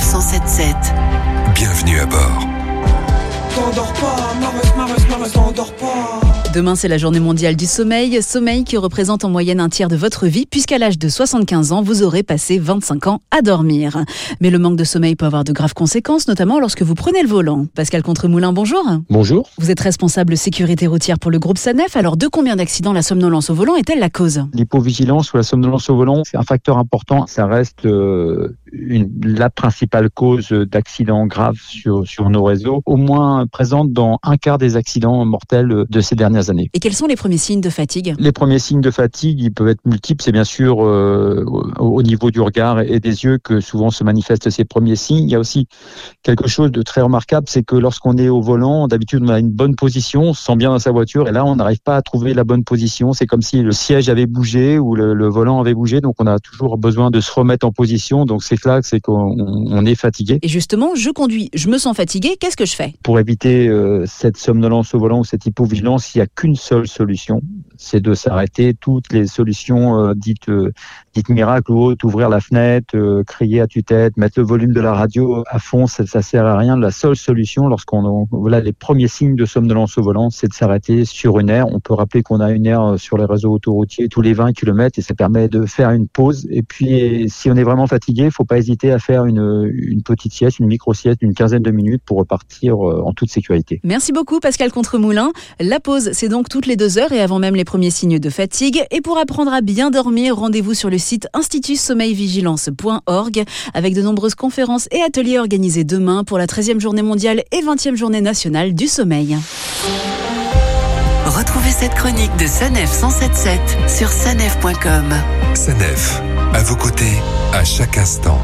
Sanef 177. Bienvenue à bord. T'endors pas, t'endors pas. Demain, c'est la journée mondiale du sommeil. Sommeil qui représente en moyenne un tiers de votre vie, puisqu'à l'âge de 75 ans, vous aurez passé 25 ans à dormir. Mais le manque de sommeil peut avoir de graves conséquences, notamment lorsque vous prenez le volant. Pascal Contremoulin, bonjour. Bonjour. Vous êtes responsable sécurité routière pour le groupe SANEF. Alors, de combien d'accidents la somnolence au volant est-elle la cause? L'hypovigilance ou la somnolence au volant, c'est un facteur important. Ça reste euh, une, la principale cause d'accidents graves sur, sur nos réseaux, au moins présente dans un quart des accidents mortels de ces dernières années. Et quels sont les premiers signes de fatigue? Les premiers signes de fatigue, ils peuvent être multiples. C'est bien sûr euh, au niveau du regard et des yeux que souvent se manifestent ces premiers signes. Il y a aussi quelque chose de très remarquable, c'est que lorsqu'on est au volant, d'habitude on a une bonne position, on se sent bien dans sa voiture, et là on n'arrive pas à trouver la bonne position. C'est comme si le siège avait bougé ou le, le, volant avait bougé, donc on a toujours besoin de se remettre en position. Donc c'est que c'est qu'on on est fatigué. Et justement, je conduis, je me sens fatigué, qu'est-ce que je fais? Pour éviter euh, cette somnolence au volant ou cette hypovigilance, il n'y a qu'une seule solution, c'est de s'arrêter. Toutes les solutions euh, dites, euh, dites miracles ou autres, ouvrir la fenêtre, euh, crier à tue-tête, mettre le volume de la radio à fond, ça, ça sert à rien. La seule solution, lorsqu'on les premiers signes de somnolence au volant, c'est de s'arrêter sur une aire. On peut rappeler qu'on a une aire sur les réseaux autoroutiers tous les 20 km et ça permet de faire une pause. Et puis, si on est vraiment fatigué, il faut pas hésiter à faire une, une petite sieste, une micro-sieste d'une quinzaine de minutes pour repartir en toute sécurité. Merci beaucoup Pascal Contremoulin. La pause, c'est donc toutes les deux heures et avant même les premiers signes de fatigue. Et pour apprendre à bien dormir, rendez-vous sur le site institutsommeilvigilance.org avec de nombreuses conférences et ateliers organisés demain pour la 13e journée mondiale et 20e journée nationale du sommeil. Retrouvez cette chronique de Sanef 177 sur sanef.com. Sanef, à vos côtés, à chaque instant.